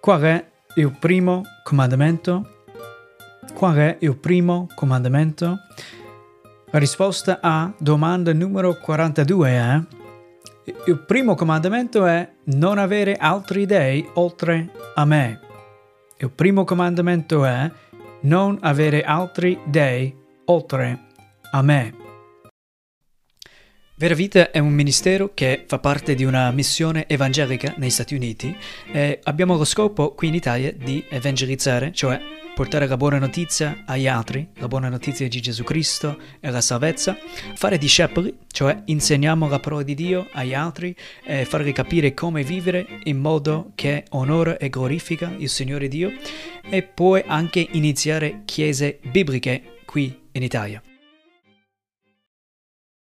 Qual è il primo comandamento? Qual è il primo comandamento? La risposta a domanda numero 42 è il primo comandamento è non avere altri dei oltre a me. Il primo comandamento è non avere altri dei oltre a me. Vera Vita è un ministero che fa parte di una missione evangelica negli Stati Uniti e abbiamo lo scopo qui in Italia di evangelizzare, cioè portare la buona notizia agli altri, la buona notizia di Gesù Cristo e la salvezza, fare discepoli, cioè insegniamo la parola di Dio agli altri e farli capire come vivere in modo che onora e glorifica il Signore Dio e poi anche iniziare chiese bibliche qui in Italia.